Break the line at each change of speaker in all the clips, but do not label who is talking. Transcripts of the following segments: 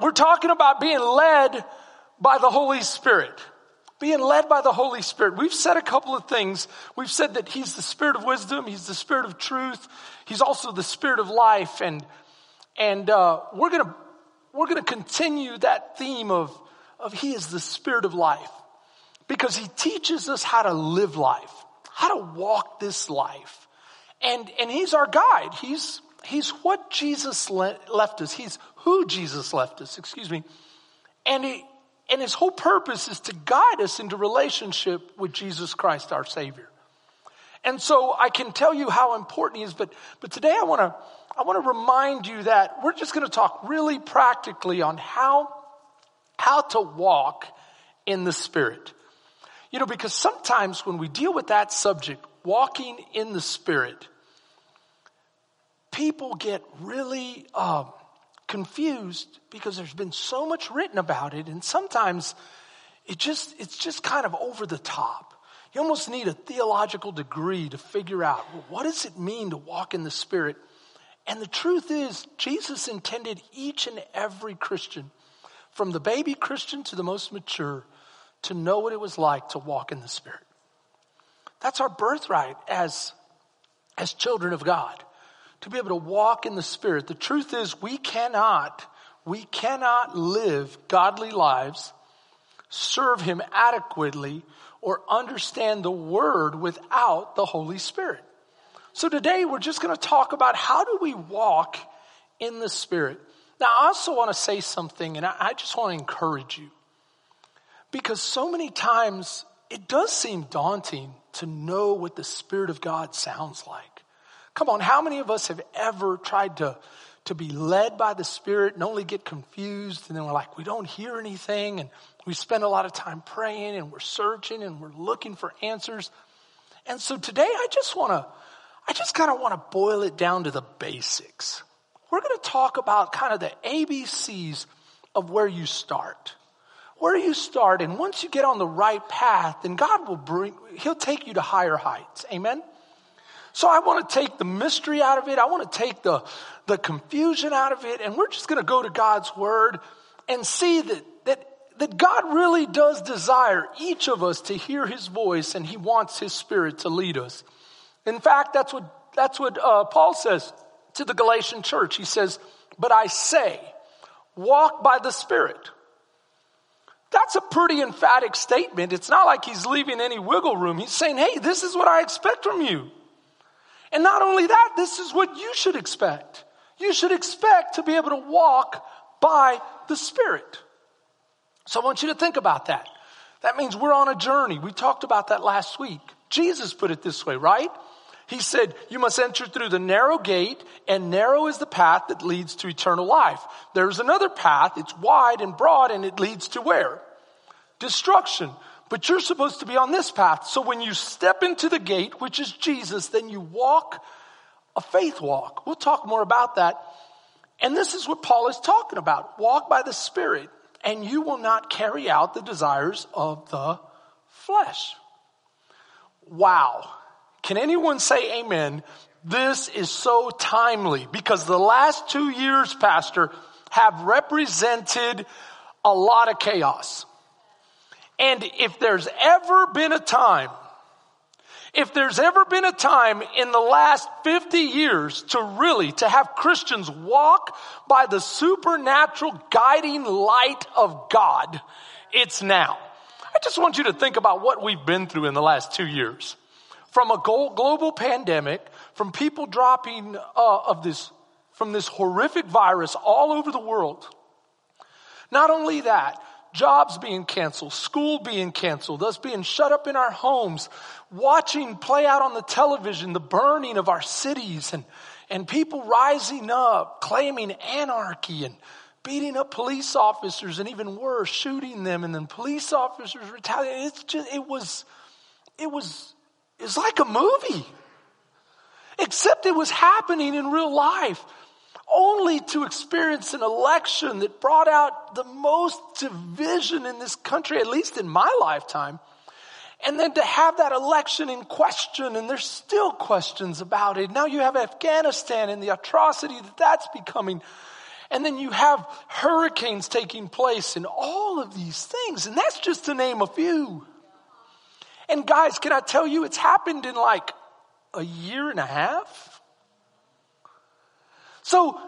We're talking about being led by the Holy Spirit. Being led by the Holy Spirit. We've said a couple of things. We've said that He's the Spirit of wisdom. He's the Spirit of truth. He's also the Spirit of life. And, and, uh, we're gonna, we're gonna continue that theme of, of He is the Spirit of life. Because He teaches us how to live life. How to walk this life. And, and He's our guide. He's, He's what Jesus le- left us. He's who Jesus left us, excuse me. And he, and his whole purpose is to guide us into relationship with Jesus Christ, our Savior. And so I can tell you how important he is, but, but today I want to, I want to remind you that we're just going to talk really practically on how, how to walk in the Spirit. You know, because sometimes when we deal with that subject, walking in the Spirit, people get really, um, confused because there's been so much written about it and sometimes it just, it's just kind of over the top. You almost need a theological degree to figure out well, what does it mean to walk in the Spirit? And the truth is, Jesus intended each and every Christian, from the baby Christian to the most mature, to know what it was like to walk in the Spirit. That's our birthright as, as children of God to be able to walk in the Spirit. The truth is we cannot, we cannot live godly lives, serve Him adequately, or understand the Word without the Holy Spirit. So today we're just going to talk about how do we walk in the Spirit. Now I also want to say something and I just want to encourage you. Because so many times it does seem daunting to know what the Spirit of God sounds like. Come on, how many of us have ever tried to, to be led by the Spirit and only get confused and then we're like, we don't hear anything and we spend a lot of time praying and we're searching and we're looking for answers. And so today I just want to, I just kind of want to boil it down to the basics. We're going to talk about kind of the ABCs of where you start. Where you start and once you get on the right path, then God will bring, He'll take you to higher heights. Amen? So I want to take the mystery out of it. I want to take the, the confusion out of it. And we're just going to go to God's word and see that, that, that God really does desire each of us to hear his voice and he wants his spirit to lead us. In fact, that's what, that's what uh, Paul says to the Galatian church. He says, but I say, walk by the spirit. That's a pretty emphatic statement. It's not like he's leaving any wiggle room. He's saying, hey, this is what I expect from you. And not only that, this is what you should expect. You should expect to be able to walk by the Spirit. So I want you to think about that. That means we're on a journey. We talked about that last week. Jesus put it this way, right? He said, you must enter through the narrow gate and narrow is the path that leads to eternal life. There's another path. It's wide and broad and it leads to where? Destruction. But you're supposed to be on this path. So when you step into the gate, which is Jesus, then you walk a faith walk. We'll talk more about that. And this is what Paul is talking about. Walk by the Spirit and you will not carry out the desires of the flesh. Wow. Can anyone say amen? This is so timely because the last two years, Pastor, have represented a lot of chaos. And if there's ever been a time, if there's ever been a time in the last 50 years to really, to have Christians walk by the supernatural guiding light of God, it's now. I just want you to think about what we've been through in the last two years. From a global pandemic, from people dropping uh, of this, from this horrific virus all over the world. Not only that, jobs being canceled, school being canceled, us being shut up in our homes, watching play out on the television the burning of our cities and, and people rising up, claiming anarchy and beating up police officers and even worse, shooting them and then police officers retaliating. It's just, it was, it was, it's like a movie. Except it was happening in real life only to experience an election that brought out the most division in this country, at least in my lifetime. And then to have that election in question, and there's still questions about it. Now you have Afghanistan and the atrocity that that's becoming. And then you have hurricanes taking place and all of these things. And that's just to name a few. And guys, can I tell you, it's happened in like a year and a half? So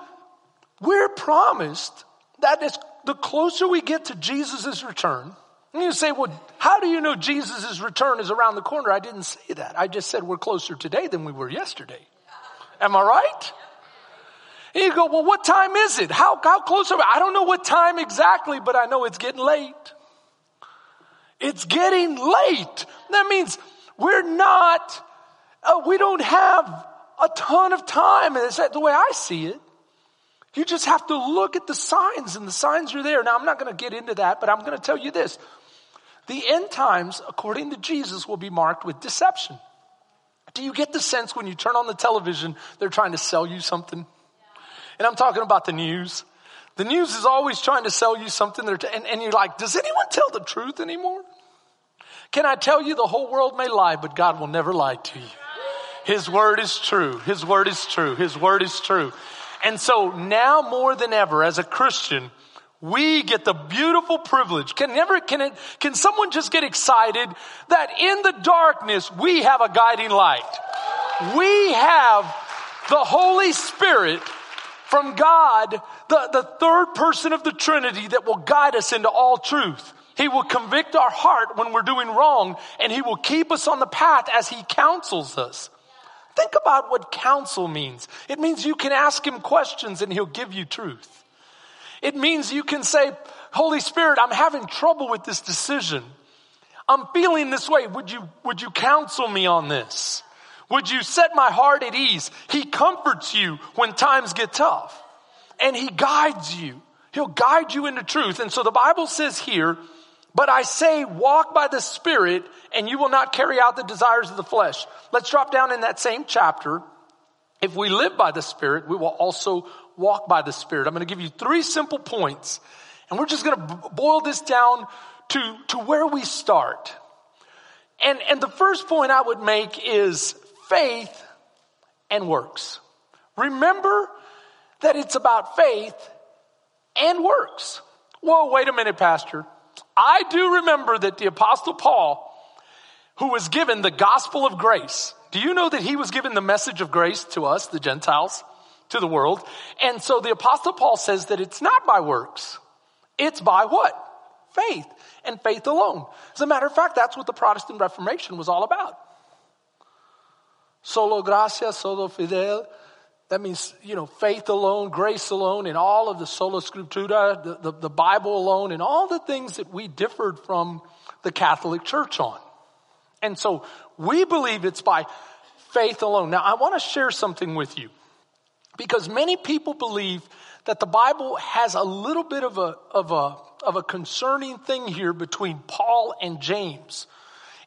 we're promised that as the closer we get to Jesus' return, and you say, well, how do you know Jesus' return is around the corner? I didn't say that. I just said we're closer today than we were yesterday. Am I right? And you go, well, what time is it? How, how close are we? I don't know what time exactly, but I know it's getting late. It's getting late. That means we're not, uh, we don't have a ton of time. And it's the way I see it. You just have to look at the signs and the signs are there. Now I'm not going to get into that, but I'm going to tell you this. The end times, according to Jesus, will be marked with deception. Do you get the sense when you turn on the television, they're trying to sell you something? And I'm talking about the news. The news is always trying to sell you something, and, and you're like, does anyone tell the truth anymore? Can I tell you the whole world may lie, but God will never lie to you. His word is true. His word is true. His word is true. And so now more than ever, as a Christian, we get the beautiful privilege. Can never, can it, can someone just get excited that in the darkness we have a guiding light? We have the Holy Spirit from God, the, the third person of the Trinity that will guide us into all truth. He will convict our heart when we're doing wrong and he will keep us on the path as he counsels us. Think about what counsel means. It means you can ask him questions and he'll give you truth. It means you can say, Holy Spirit, I'm having trouble with this decision. I'm feeling this way. Would you, would you counsel me on this? Would you set my heart at ease? He comforts you when times get tough and he guides you. He'll guide you into truth. And so the Bible says here, but I say walk by the Spirit and you will not carry out the desires of the flesh. Let's drop down in that same chapter. If we live by the Spirit, we will also walk by the Spirit. I'm going to give you three simple points and we're just going to boil this down to, to where we start. And, and the first point I would make is faith and works. Remember that it's about faith and works. Whoa, wait a minute, Pastor. I do remember that the Apostle Paul, who was given the gospel of grace, do you know that he was given the message of grace to us, the Gentiles, to the world? And so the Apostle Paul says that it's not by works, it's by what? Faith, and faith alone. As a matter of fact, that's what the Protestant Reformation was all about. Solo gracia, solo fidel. That means, you know, faith alone, grace alone, and all of the sola scriptura, the, the, the Bible alone, and all the things that we differed from the Catholic Church on. And so we believe it's by faith alone. Now, I want to share something with you because many people believe that the Bible has a little bit of a, of a, of a concerning thing here between Paul and James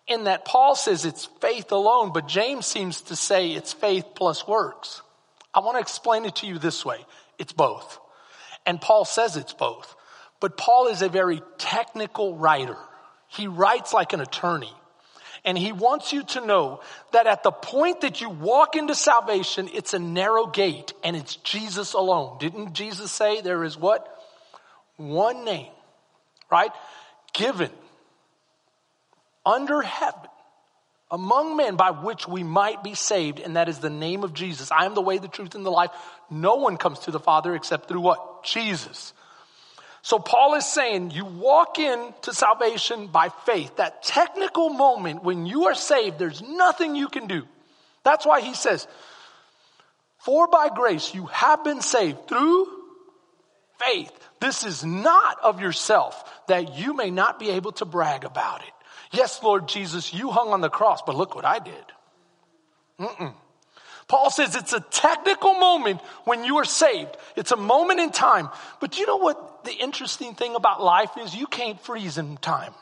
in that Paul says it's faith alone, but James seems to say it's faith plus works. I want to explain it to you this way. It's both. And Paul says it's both. But Paul is a very technical writer. He writes like an attorney. And he wants you to know that at the point that you walk into salvation, it's a narrow gate and it's Jesus alone. Didn't Jesus say there is what? One name, right? Given under heaven among men by which we might be saved, and that is the name of Jesus. I am the way, the truth, and the life. No one comes to the Father except through what? Jesus. So Paul is saying you walk into salvation by faith. That technical moment when you are saved, there's nothing you can do. That's why he says, for by grace you have been saved through faith. This is not of yourself that you may not be able to brag about it. Yes, Lord Jesus, you hung on the cross, but look what I did. Mm-mm. Paul says it's a technical moment when you are saved. It's a moment in time. But do you know what the interesting thing about life is? You can't freeze in time.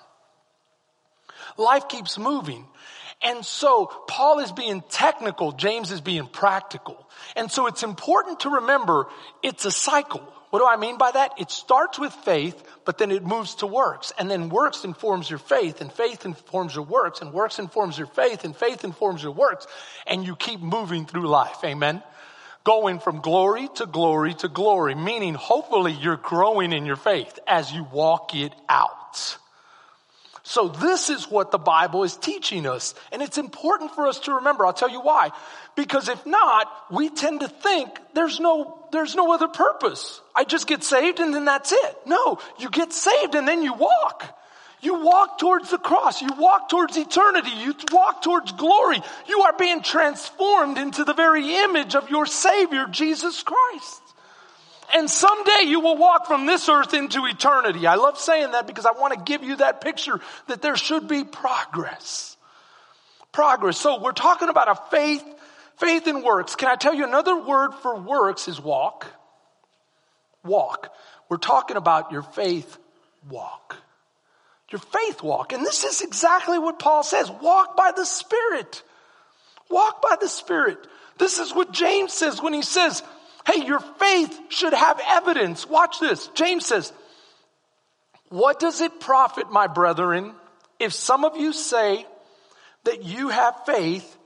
Life keeps moving. And so Paul is being technical, James is being practical. And so it's important to remember it's a cycle. What do I mean by that? It starts with faith, but then it moves to works. And then works informs your faith, and faith informs your works, and works informs your faith, and faith informs your works. And you keep moving through life. Amen. going from glory to glory to glory, meaning hopefully you're growing in your faith as you walk it out. So this is what the Bible is teaching us. And it's important for us to remember. I'll tell you why. Because if not, we tend to think there's no, there's no other purpose. I just get saved and then that's it. No, you get saved and then you walk. You walk towards the cross. You walk towards eternity. You walk towards glory. You are being transformed into the very image of your Savior, Jesus Christ. And someday you will walk from this earth into eternity. I love saying that because I want to give you that picture that there should be progress. Progress. So we're talking about a faith, faith in works. Can I tell you another word for works is walk? Walk. We're talking about your faith walk your faith walk. And this is exactly what Paul says. Walk by the Spirit. Walk by the Spirit. This is what James says when he says, hey, your faith should have evidence. Watch this. James says, what does it profit, my brethren, if some of you say that you have faith,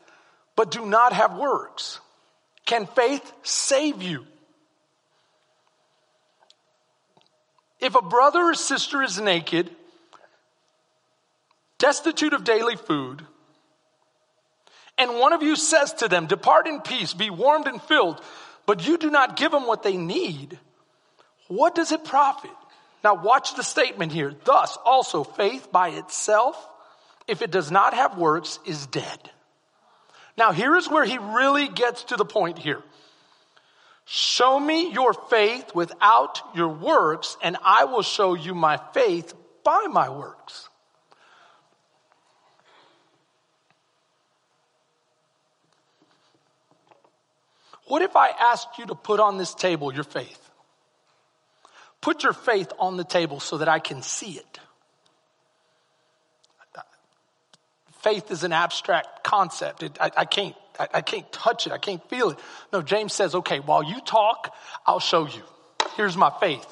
but do not have works? Can faith save you? If a brother or sister is naked destitute of daily food, and one of you says to them, Depart in peace, be warmed and filled, but you do not give them what they need, what does it profit? Now, watch the statement here. Thus, also, faith by itself, if it does not have works, is dead. Now, here is where he really gets to the point here. Show me your faith without your works, and I will show you my faith by my works. What if I asked you to put on this table your faith? Put your faith on the table so that I can see it. Faith is an abstract concept. It, I, I, can't, I, I can't touch it. I can't feel it. No, James says, okay, while you talk, I'll show you. Here's my faith.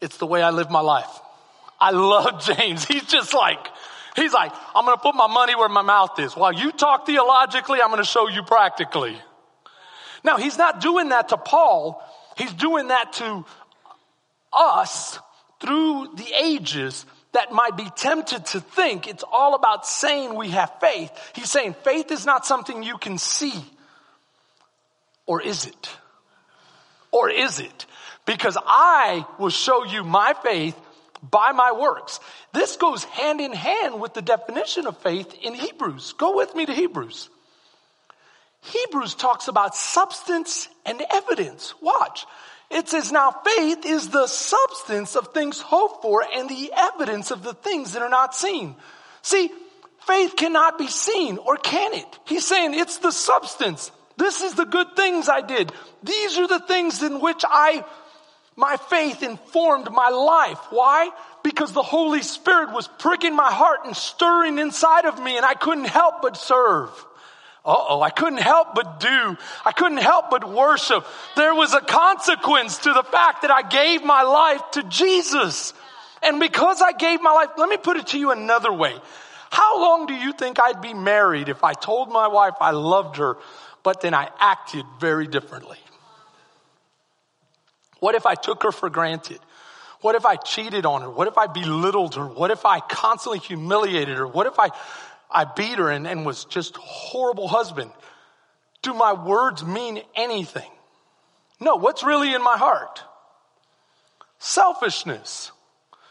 It's the way I live my life. I love James. He's just like, he's like, I'm going to put my money where my mouth is. While you talk theologically, I'm going to show you practically. Now, he's not doing that to Paul. He's doing that to us through the ages that might be tempted to think it's all about saying we have faith. He's saying faith is not something you can see. Or is it? Or is it? Because I will show you my faith by my works. This goes hand in hand with the definition of faith in Hebrews. Go with me to Hebrews. Hebrews talks about substance and evidence. Watch. It says, now faith is the substance of things hoped for and the evidence of the things that are not seen. See, faith cannot be seen or can it? He's saying it's the substance. This is the good things I did. These are the things in which I, my faith informed my life. Why? Because the Holy Spirit was pricking my heart and stirring inside of me and I couldn't help but serve. Uh-oh, I couldn't help but do. I couldn't help but worship. There was a consequence to the fact that I gave my life to Jesus. And because I gave my life, let me put it to you another way. How long do you think I'd be married if I told my wife I loved her, but then I acted very differently? What if I took her for granted? What if I cheated on her? What if I belittled her? What if I constantly humiliated her? What if I I beat her and, and was just horrible husband. Do my words mean anything? No, what's really in my heart? Selfishness.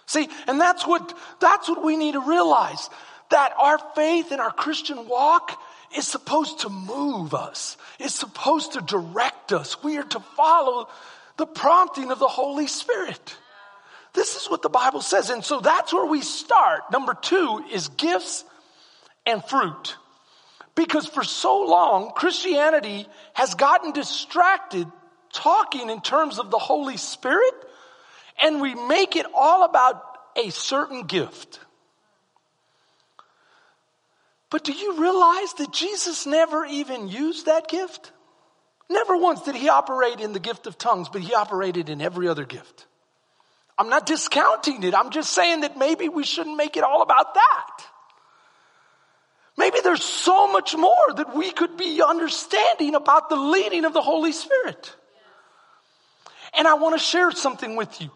See, and that's what, that's what we need to realize. That our faith and our Christian walk is supposed to move us. It's supposed to direct us. We are to follow the prompting of the Holy Spirit. This is what the Bible says. And so that's where we start. Number two is gifts and fruit. Because for so long, Christianity has gotten distracted talking in terms of the Holy Spirit, and we make it all about a certain gift. But do you realize that Jesus never even used that gift? Never once did he operate in the gift of tongues, but he operated in every other gift. I'm not discounting it. I'm just saying that maybe we shouldn't make it all about that. Maybe there's so much more that we could be understanding about the leading of the Holy Spirit. And I want to share something with you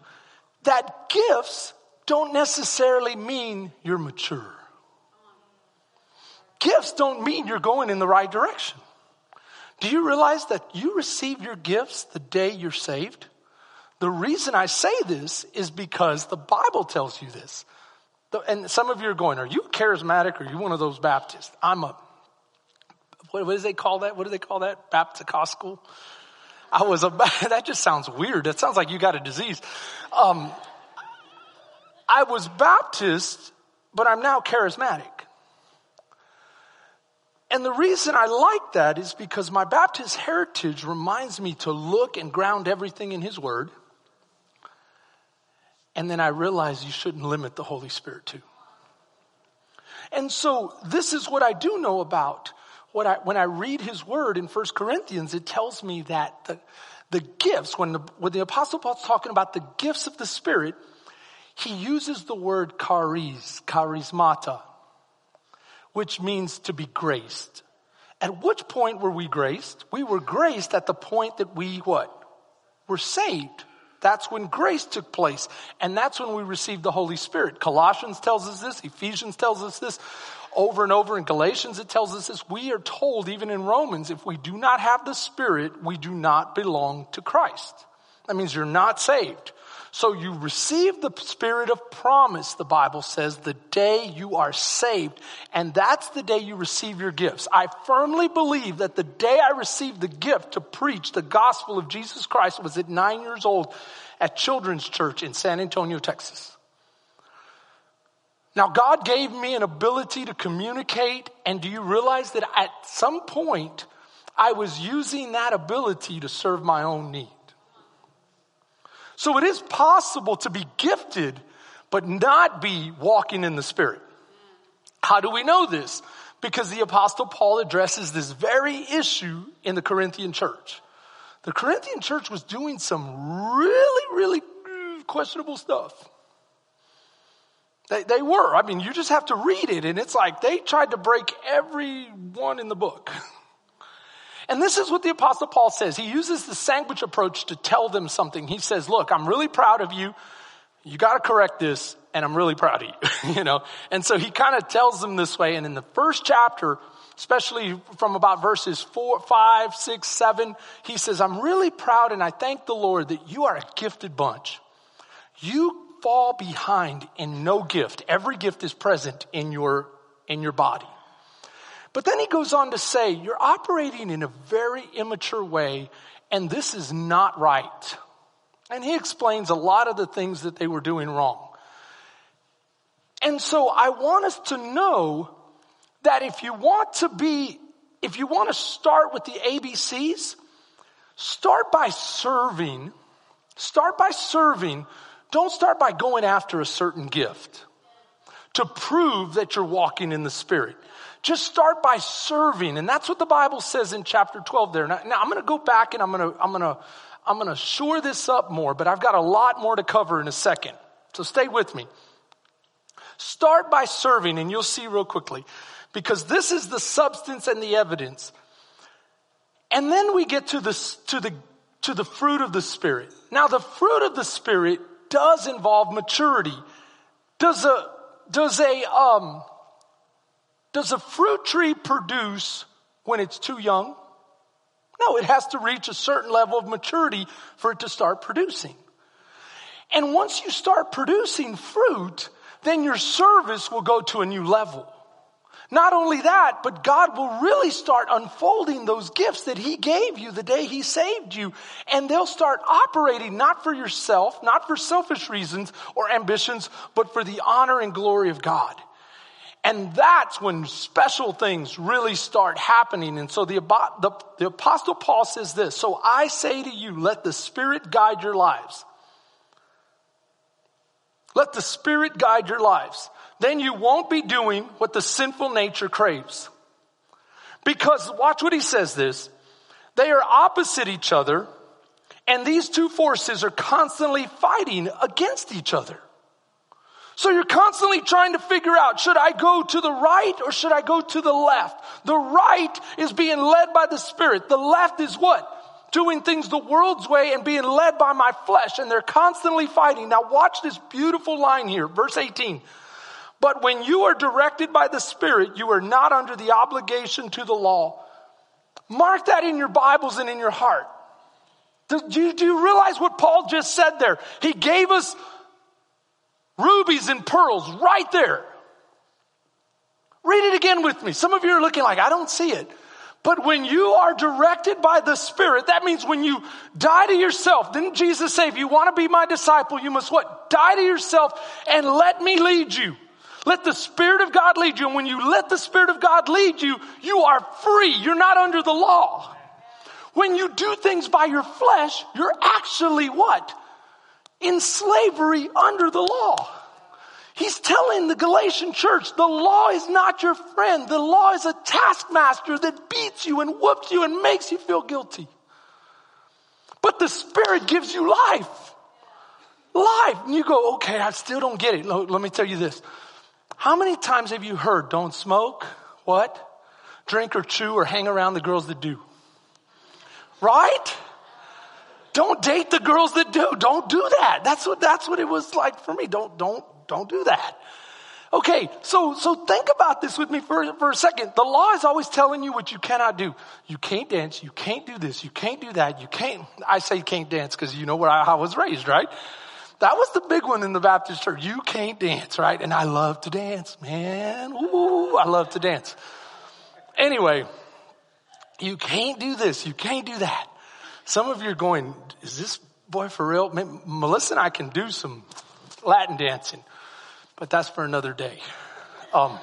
that gifts don't necessarily mean you're mature. Gifts don't mean you're going in the right direction. Do you realize that you receive your gifts the day you're saved? The reason I say this is because the Bible tells you this. And some of you are going, Are you charismatic or are you one of those Baptists? I'm a, what, what do they call that? What do they call that? Baptist-Costal? I was a, that just sounds weird. That sounds like you got a disease. Um, I was Baptist, but I'm now charismatic. And the reason I like that is because my Baptist heritage reminds me to look and ground everything in His Word. And then I realize you shouldn't limit the Holy Spirit too. And so this is what I do know about what I, when I read his word in 1 Corinthians, it tells me that the, the gifts, when the, when the apostle Paul's talking about the gifts of the Spirit, he uses the word charis, charismata, which means to be graced. At which point were we graced? We were graced at the point that we what? Were saved. That's when grace took place. And that's when we received the Holy Spirit. Colossians tells us this. Ephesians tells us this. Over and over in Galatians, it tells us this. We are told, even in Romans, if we do not have the Spirit, we do not belong to Christ. That means you're not saved. So you receive the spirit of promise, the Bible says, the day you are saved. And that's the day you receive your gifts. I firmly believe that the day I received the gift to preach the gospel of Jesus Christ was at nine years old at Children's Church in San Antonio, Texas. Now, God gave me an ability to communicate, and do you realize that at some point I was using that ability to serve my own need? So it is possible to be gifted, but not be walking in the Spirit. How do we know this? Because the Apostle Paul addresses this very issue in the Corinthian church. The Corinthian church was doing some really, really questionable stuff. They, they were. I mean, you just have to read it, and it's like they tried to break every one in the book. And this is what the apostle Paul says. He uses the sandwich approach to tell them something. He says, look, I'm really proud of you. You got to correct this and I'm really proud of you, you know? And so he kind of tells them this way. And in the first chapter, especially from about verses four, five, six, seven, he says, I'm really proud and I thank the Lord that you are a gifted bunch. You fall behind in no gift. Every gift is present in your, in your body. But then he goes on to say, you're operating in a very immature way, and this is not right. And he explains a lot of the things that they were doing wrong. And so I want us to know that if you want to be, if you want to start with the ABCs, start by serving. Start by serving. Don't start by going after a certain gift to prove that you're walking in the Spirit. Just start by serving. And that's what the Bible says in chapter 12 there. Now, now I'm going to go back and I'm going to, I'm going to, I'm going to shore this up more, but I've got a lot more to cover in a second. So stay with me. Start by serving and you'll see real quickly because this is the substance and the evidence. And then we get to the, to the, to the fruit of the Spirit. Now the fruit of the Spirit does involve maturity. Does a, does a, um, does a fruit tree produce when it's too young? No, it has to reach a certain level of maturity for it to start producing. And once you start producing fruit, then your service will go to a new level. Not only that, but God will really start unfolding those gifts that He gave you the day He saved you. And they'll start operating not for yourself, not for selfish reasons or ambitions, but for the honor and glory of God. And that's when special things really start happening. And so the, the, the, apostle Paul says this, so I say to you, let the spirit guide your lives. Let the spirit guide your lives. Then you won't be doing what the sinful nature craves. Because watch what he says this. They are opposite each other and these two forces are constantly fighting against each other. So you're constantly trying to figure out, should I go to the right or should I go to the left? The right is being led by the Spirit. The left is what? Doing things the world's way and being led by my flesh. And they're constantly fighting. Now watch this beautiful line here, verse 18. But when you are directed by the Spirit, you are not under the obligation to the law. Mark that in your Bibles and in your heart. Do you, do you realize what Paul just said there? He gave us rubies and pearls right there. Read it again with me. Some of you are looking like, I don't see it. But when you are directed by the Spirit, that means when you die to yourself, didn't Jesus say, if you want to be my disciple, you must what? Die to yourself and let me lead you. Let the Spirit of God lead you. And when you let the Spirit of God lead you, you are free. You're not under the law. When you do things by your flesh, you're actually what? In slavery under the law. He's telling the Galatian church, the law is not your friend. The law is a taskmaster that beats you and whoops you and makes you feel guilty. But the Spirit gives you life. Life. And you go, okay, I still don't get it. Let me tell you this. How many times have you heard, don't smoke, what? Drink or chew or hang around the girls that do? Right? Don't date the girls that do. Don't do that. That's what, that's what it was like for me. Don't, don't, don't do that. Okay, so, so think about this with me for, for a second. The law is always telling you what you cannot do. You can't dance, you can't do this, you can't do that, you can't, I say can't dance because you know where I, I was raised, right? That was the big one in the Baptist church. You can't dance, right? And I love to dance, man. Ooh, I love to dance. Anyway, you can't do this. You can't do that. Some of you are going, is this boy for real? Melissa and I can do some Latin dancing, but that's for another day. Um,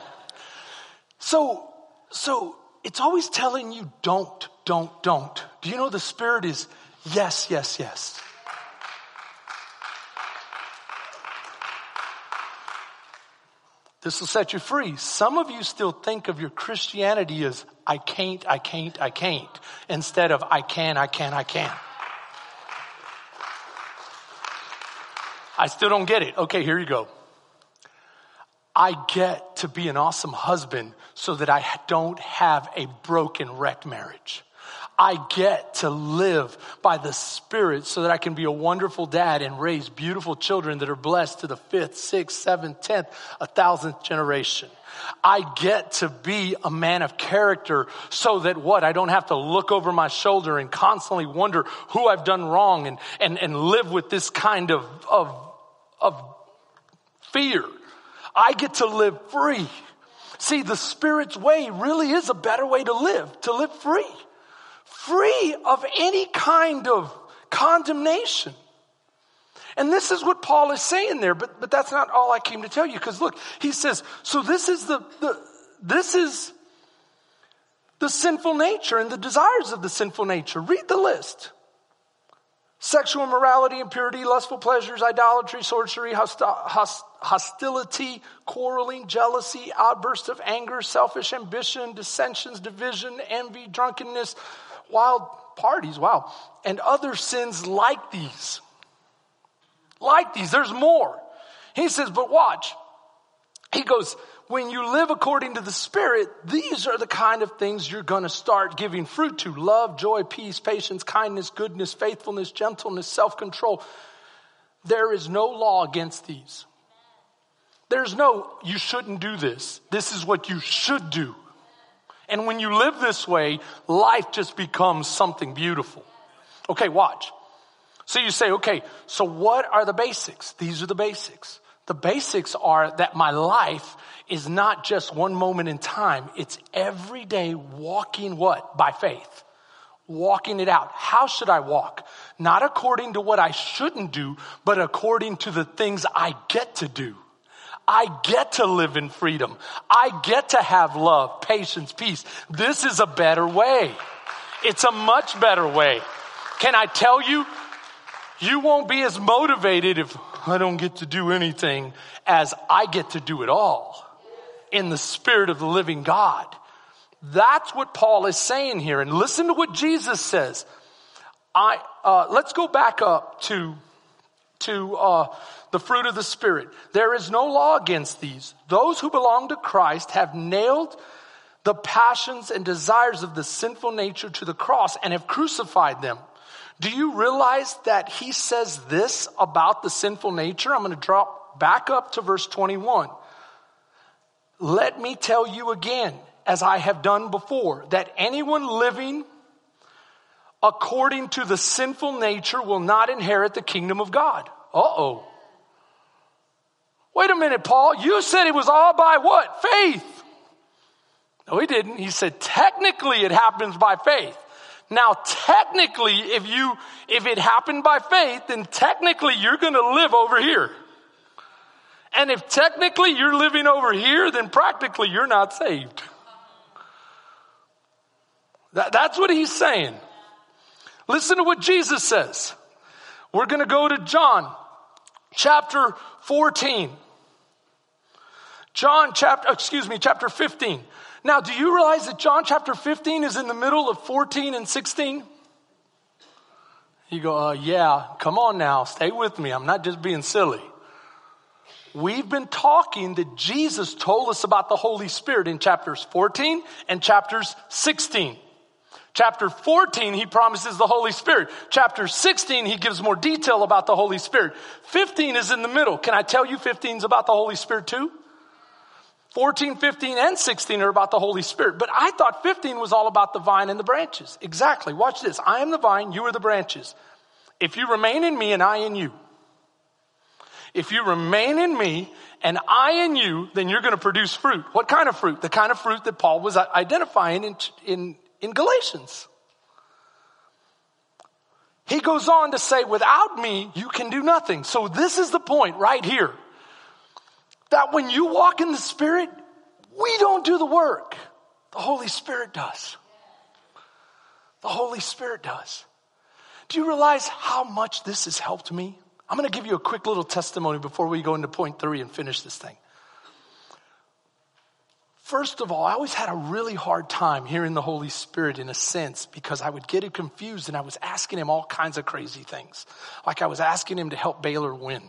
so, so it's always telling you don't, don't, don't. Do you know the spirit is yes, yes, yes. This will set you free. Some of you still think of your Christianity as I can't, I can't, I can't, instead of I can, I can, I can. I still don't get it. Okay, here you go. I get to be an awesome husband so that I don't have a broken, wrecked marriage. I get to live by the Spirit so that I can be a wonderful dad and raise beautiful children that are blessed to the fifth, sixth, seventh, tenth, a thousandth generation. I get to be a man of character so that what? I don't have to look over my shoulder and constantly wonder who I've done wrong and, and, and live with this kind of, of, of fear. I get to live free. See, the Spirit's way really is a better way to live, to live free free of any kind of condemnation. And this is what Paul is saying there, but, but that's not all I came to tell you. Because look, he says, so this is the, the, this is the sinful nature and the desires of the sinful nature. Read the list. Sexual immorality, impurity, lustful pleasures, idolatry, sorcery, hostility, quarreling, jealousy, outbursts of anger, selfish ambition, dissensions, division, envy, drunkenness, wild parties, wow, and other sins like these. Like these, there's more. He says, but watch. He goes, when you live according to the Spirit, these are the kind of things you're going to start giving fruit to love, joy, peace, patience, kindness, goodness, faithfulness, gentleness, self control. There is no law against these. There's no, you shouldn't do this. This is what you should do. And when you live this way, life just becomes something beautiful. Okay, watch. So you say, okay, so what are the basics? These are the basics. The basics are that my life is not just one moment in time. It's every day walking what? By faith. Walking it out. How should I walk? Not according to what I shouldn't do, but according to the things I get to do. I get to live in freedom. I get to have love, patience, peace. This is a better way. It's a much better way. Can I tell you? You won't be as motivated if I don't get to do anything as I get to do it all in the spirit of the living God. That's what Paul is saying here. And listen to what Jesus says. I, uh, let's go back up to to uh, the fruit of the Spirit. There is no law against these. Those who belong to Christ have nailed the passions and desires of the sinful nature to the cross and have crucified them. Do you realize that he says this about the sinful nature? I'm going to drop back up to verse 21. Let me tell you again, as I have done before, that anyone living according to the sinful nature will not inherit the kingdom of God. Uh oh. Wait a minute, Paul. You said it was all by what? Faith. No, he didn't. He said technically it happens by faith. Now, technically, if you, if it happened by faith, then technically you're going to live over here. And if technically you're living over here, then practically you're not saved. That, that's what he's saying. Listen to what Jesus says. We're going to go to John chapter 14. John chapter, excuse me, chapter 15. Now, do you realize that John chapter 15 is in the middle of 14 and 16? You go, uh, yeah, come on now, stay with me. I'm not just being silly. We've been talking that Jesus told us about the Holy Spirit in chapters 14 and chapters 16. Chapter 14, he promises the Holy Spirit. Chapter 16, he gives more detail about the Holy Spirit. 15 is in the middle. Can I tell you 15 is about the Holy Spirit too? 14, 15, and 16 are about the Holy Spirit. But I thought 15 was all about the vine and the branches. Exactly. Watch this. I am the vine, you are the branches. If you remain in me and I in you, if you remain in me and I in you, then you're going to produce fruit. What kind of fruit? The kind of fruit that Paul was identifying in, in, in Galatians. He goes on to say, without me, you can do nothing. So this is the point right here that when you walk in the Spirit, we don't do the work. The Holy Spirit does. The Holy Spirit does. Do you realize how much this has helped me? I'm going to give you a quick little testimony before we go into point three and finish this thing. First of all, I always had a really hard time hearing the Holy Spirit in a sense because I would get it confused and I was asking him all kinds of crazy things. Like I was asking him to help Baylor win.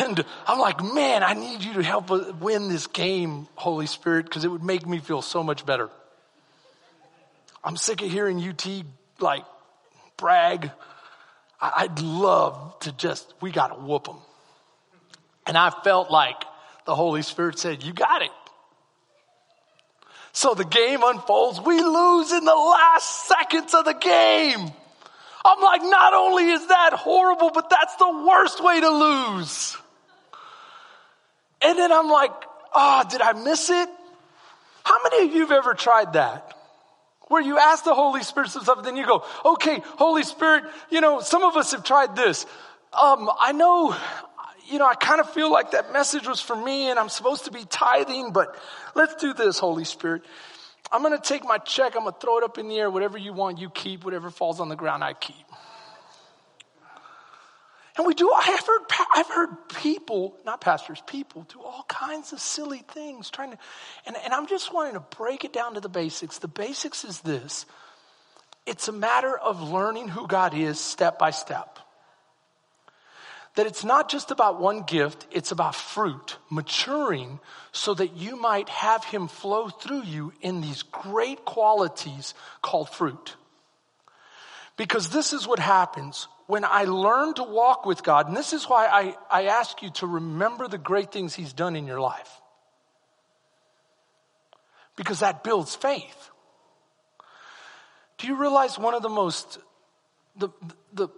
And I'm like, man, I need you to help win this game, Holy Spirit, because it would make me feel so much better. I'm sick of hearing UT like brag. I'd love to just, we got to whoop them. And I felt like the Holy Spirit said, you got it. So the game unfolds. We lose in the last seconds of the game. I'm like, not only is that horrible, but that's the worst way to lose. And then I'm like, oh, did I miss it? How many of you have ever tried that? Where you ask the Holy Spirit some stuff, then you go, okay, Holy Spirit, you know, some of us have tried this. Um, I know, you know, I kind of feel like that message was for me and I'm supposed to be tithing, but let's do this, Holy Spirit. I'm going to take my check, I'm going to throw it up in the air. Whatever you want, you keep. Whatever falls on the ground, I keep. And we do, I have heard, I've heard people, not pastors, people do all kinds of silly things trying to, and, and I'm just wanting to break it down to the basics. The basics is this. It's a matter of learning who God is step by step that it's not just about one gift, it's about fruit, maturing so that you might have Him flow through you in these great qualities called fruit. Because this is what happens when I learn to walk with God, and this is why I, I ask you to remember the great things He's done in your life. Because that builds faith. Do you realize one of the most, the, the,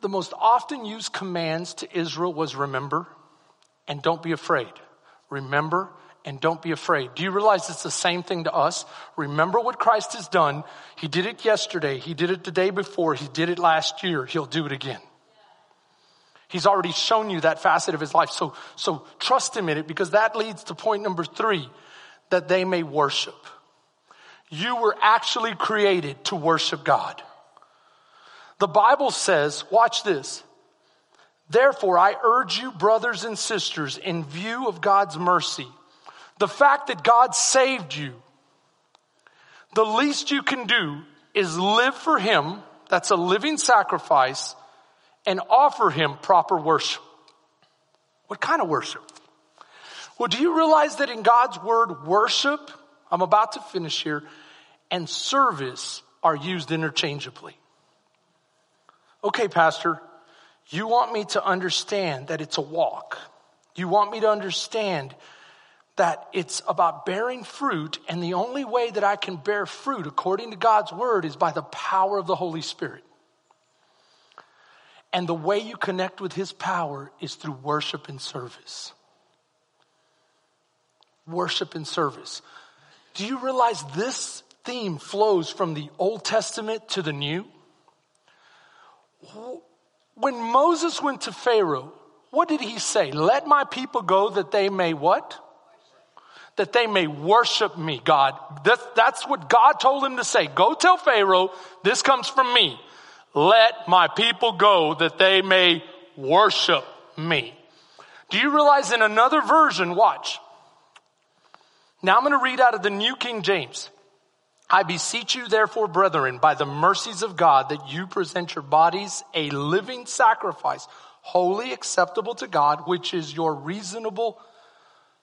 the most often used commands to Israel was remember and don't be afraid. Remember and don't be afraid. Do you realize it's the same thing to us? Remember what Christ has done. He did it yesterday. He did it the day before. He did it last year. He'll do it again. He's already shown you that facet of his life. So, so trust him in it because that leads to point number three, that they may worship. You were actually created to worship God. The Bible says, watch this. Therefore, I urge you, brothers and sisters, in view of God's mercy, the fact that God saved you, the least you can do is live for Him. That's a living sacrifice and offer him proper worship. What kind of worship? Well, do you realize that in God's word, worship, I'm about to finish here, and service are used interchangeably? Okay, Pastor, you want me to understand that it's a walk. You want me to understand that it's about bearing fruit, and the only way that I can bear fruit according to God's word is by the power of the Holy Spirit. And the way you connect with His power is through worship and service. Worship and service. Do you realize this theme flows from the Old Testament to the New? When Moses went to Pharaoh, what did he say? Let my people go that they may what? That they may worship me, God. That's, that's what God told him to say. Go tell Pharaoh, this comes from me. Let my people go that they may worship me. Do you realize in another version, watch. Now I'm going to read out of the New King James. I beseech you, therefore, brethren, by the mercies of God, that you present your bodies a living sacrifice, holy, acceptable to God, which is your reasonable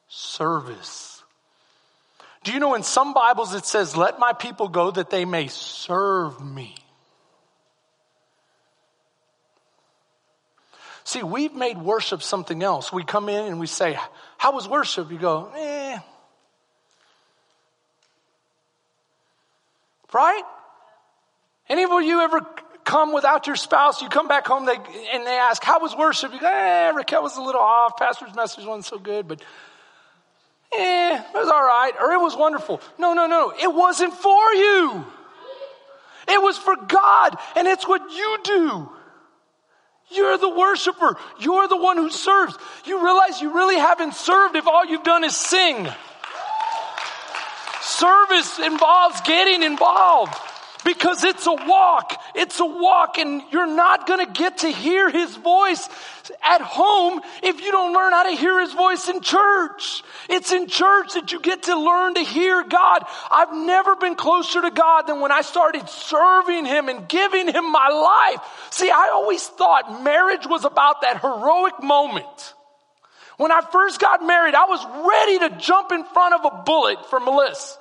service. Do you know in some Bibles it says, let my people go that they may serve me? See, we've made worship something else. We come in and we say, how was worship? You go, eh, Right? Any of you ever come without your spouse? You come back home they, and they ask, How was worship? You go, Eh, Raquel was a little off. Pastor's message wasn't so good, but eh, it was all right. Or it was wonderful. No, no, no. It wasn't for you. It was for God, and it's what you do. You're the worshiper. You're the one who serves. You realize you really haven't served if all you've done is sing. Service involves getting involved because it's a walk. It's a walk and you're not going to get to hear his voice at home if you don't learn how to hear his voice in church. It's in church that you get to learn to hear God. I've never been closer to God than when I started serving him and giving him my life. See, I always thought marriage was about that heroic moment. When I first got married, I was ready to jump in front of a bullet for Melissa.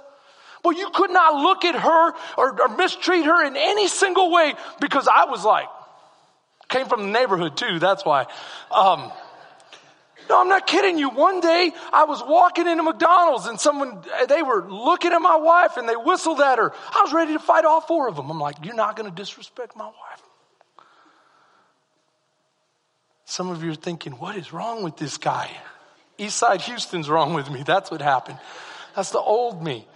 Well, you could not look at her or, or mistreat her in any single way because I was like, came from the neighborhood too, that's why. Um, no, I'm not kidding you. One day I was walking into McDonald's and someone, they were looking at my wife and they whistled at her. I was ready to fight all four of them. I'm like, you're not going to disrespect my wife. Some of you are thinking, what is wrong with this guy? Eastside Houston's wrong with me. That's what happened. That's the old me.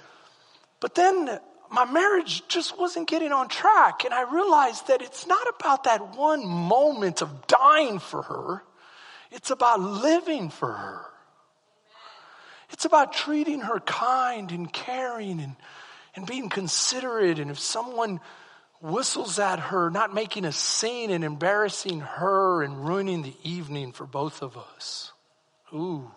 But then my marriage just wasn't getting on track. And I realized that it's not about that one moment of dying for her, it's about living for her. It's about treating her kind and caring and, and being considerate. And if someone whistles at her, not making a scene and embarrassing her and ruining the evening for both of us. Ooh.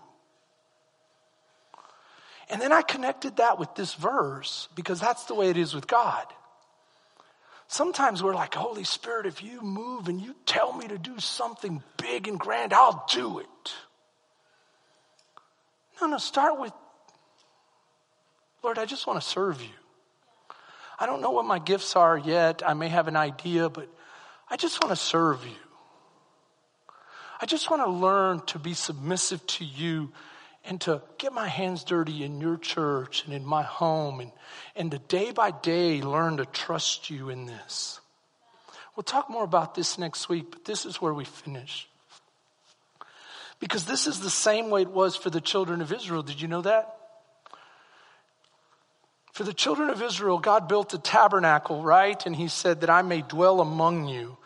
And then I connected that with this verse because that's the way it is with God. Sometimes we're like, Holy Spirit, if you move and you tell me to do something big and grand, I'll do it. No, no, start with, Lord, I just want to serve you. I don't know what my gifts are yet. I may have an idea, but I just want to serve you. I just want to learn to be submissive to you and to get my hands dirty in your church and in my home and, and to day by day learn to trust you in this. We'll talk more about this next week, but this is where we finish. Because this is the same way it was for the children of Israel. Did you know that? For the children of Israel, God built a tabernacle, right? And He said that I may dwell among you.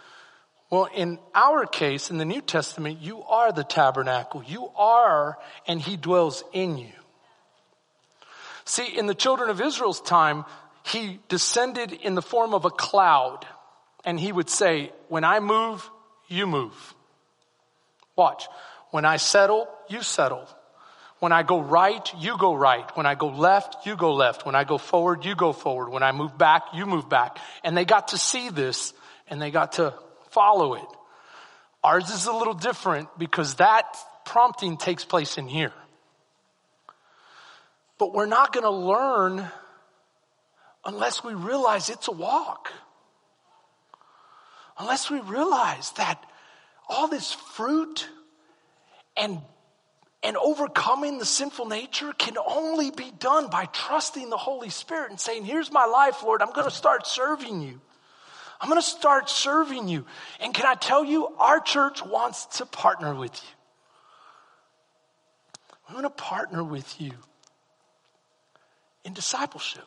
Well, in our case, in the New Testament, you are the tabernacle. You are, and he dwells in you. See, in the children of Israel's time, he descended in the form of a cloud, and he would say, When I move, you move. Watch. When I settle, you settle. When I go right, you go right. When I go left, you go left. When I go forward, you go forward. When I move back, you move back. And they got to see this, and they got to follow it. Ours is a little different because that prompting takes place in here. But we're not going to learn unless we realize it's a walk. Unless we realize that all this fruit and and overcoming the sinful nature can only be done by trusting the Holy Spirit and saying, Here's my life, Lord. I'm going to start serving you. I'm going to start serving you. And can I tell you, our church wants to partner with you. We want to partner with you in discipleship.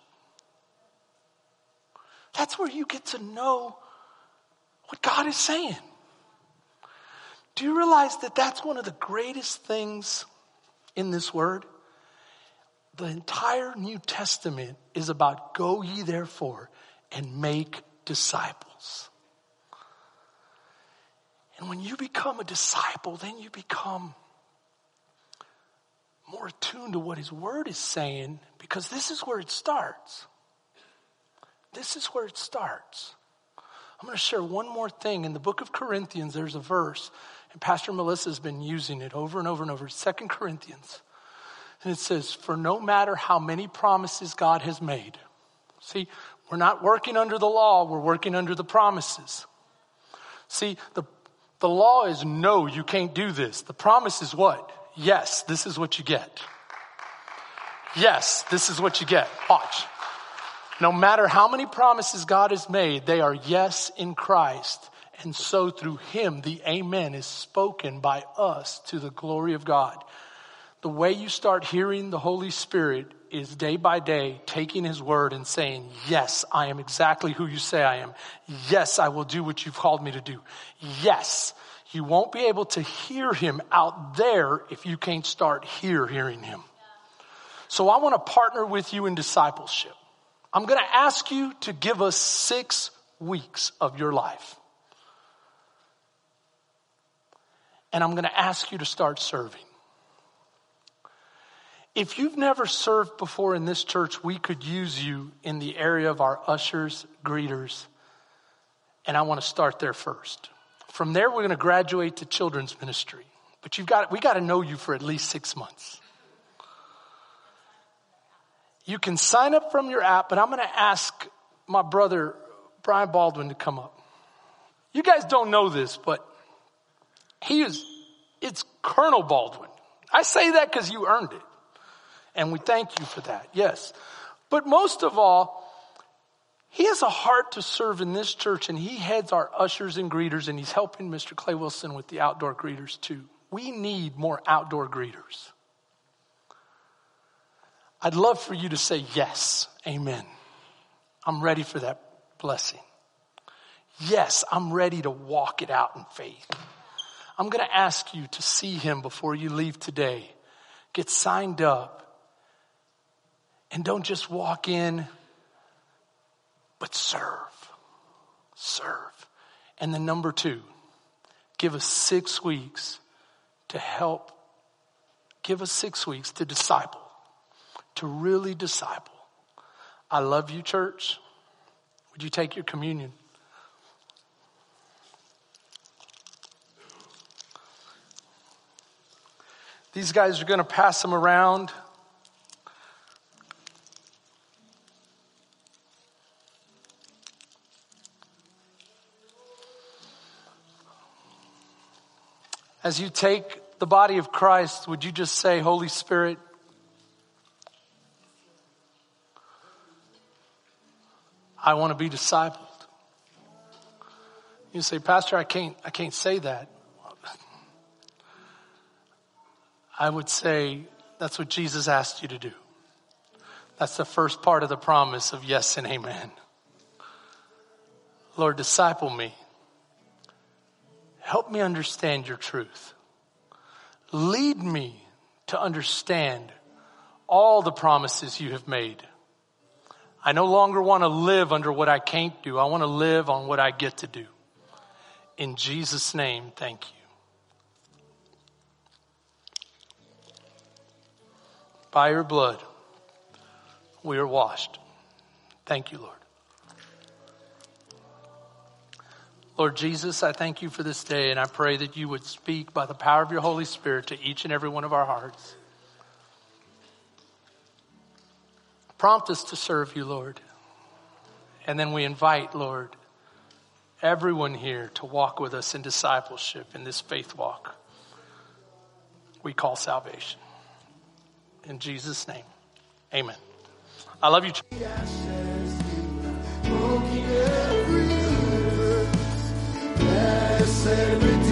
That's where you get to know what God is saying. Do you realize that that's one of the greatest things in this word? The entire New Testament is about go ye therefore and make disciples. And when you become a disciple, then you become more attuned to what his word is saying because this is where it starts. This is where it starts. I'm going to share one more thing. In the book of Corinthians, there's a verse, and Pastor Melissa has been using it over and over and over. Second Corinthians. And it says, For no matter how many promises God has made. See, we're not working under the law, we're working under the promises. See, the, the law is no, you can't do this. The promise is what? Yes, this is what you get. Yes, this is what you get. Watch. No matter how many promises God has made, they are yes in Christ. And so through him, the amen is spoken by us to the glory of God. The way you start hearing the Holy Spirit is day by day taking his word and saying, Yes, I am exactly who you say I am. Yes, I will do what you've called me to do. Yes, you won't be able to hear him out there if you can't start here hearing him. So I want to partner with you in discipleship. I'm going to ask you to give us six weeks of your life. And I'm going to ask you to start serving. If you've never served before in this church, we could use you in the area of our ushers, greeters, and I want to start there first. From there, we're going to graduate to children's ministry. But you've got, we got to know you for at least six months. You can sign up from your app, but I'm going to ask my brother, Brian Baldwin, to come up. You guys don't know this, but he is, it's Colonel Baldwin. I say that because you earned it. And we thank you for that. Yes. But most of all, he has a heart to serve in this church and he heads our ushers and greeters and he's helping Mr. Clay Wilson with the outdoor greeters too. We need more outdoor greeters. I'd love for you to say yes. Amen. I'm ready for that blessing. Yes, I'm ready to walk it out in faith. I'm going to ask you to see him before you leave today. Get signed up and don't just walk in, but serve. Serve. And then number two, give us six weeks to help, give us six weeks to disciple, to really disciple. I love you, church. Would you take your communion? These guys are going to pass them around. As you take the body of Christ, would you just say, Holy Spirit, I want to be discipled. You say, Pastor, I can't, I can't say that. I would say that's what Jesus asked you to do. That's the first part of the promise of yes and amen. Lord, disciple me. Help me understand your truth. Lead me to understand all the promises you have made. I no longer want to live under what I can't do. I want to live on what I get to do. In Jesus' name, thank you. By your blood, we are washed. Thank you, Lord. Lord Jesus, I thank you for this day, and I pray that you would speak by the power of your Holy Spirit to each and every one of our hearts. Prompt us to serve you, Lord. And then we invite, Lord, everyone here to walk with us in discipleship in this faith walk we call salvation. In Jesus' name, amen. I love you. Every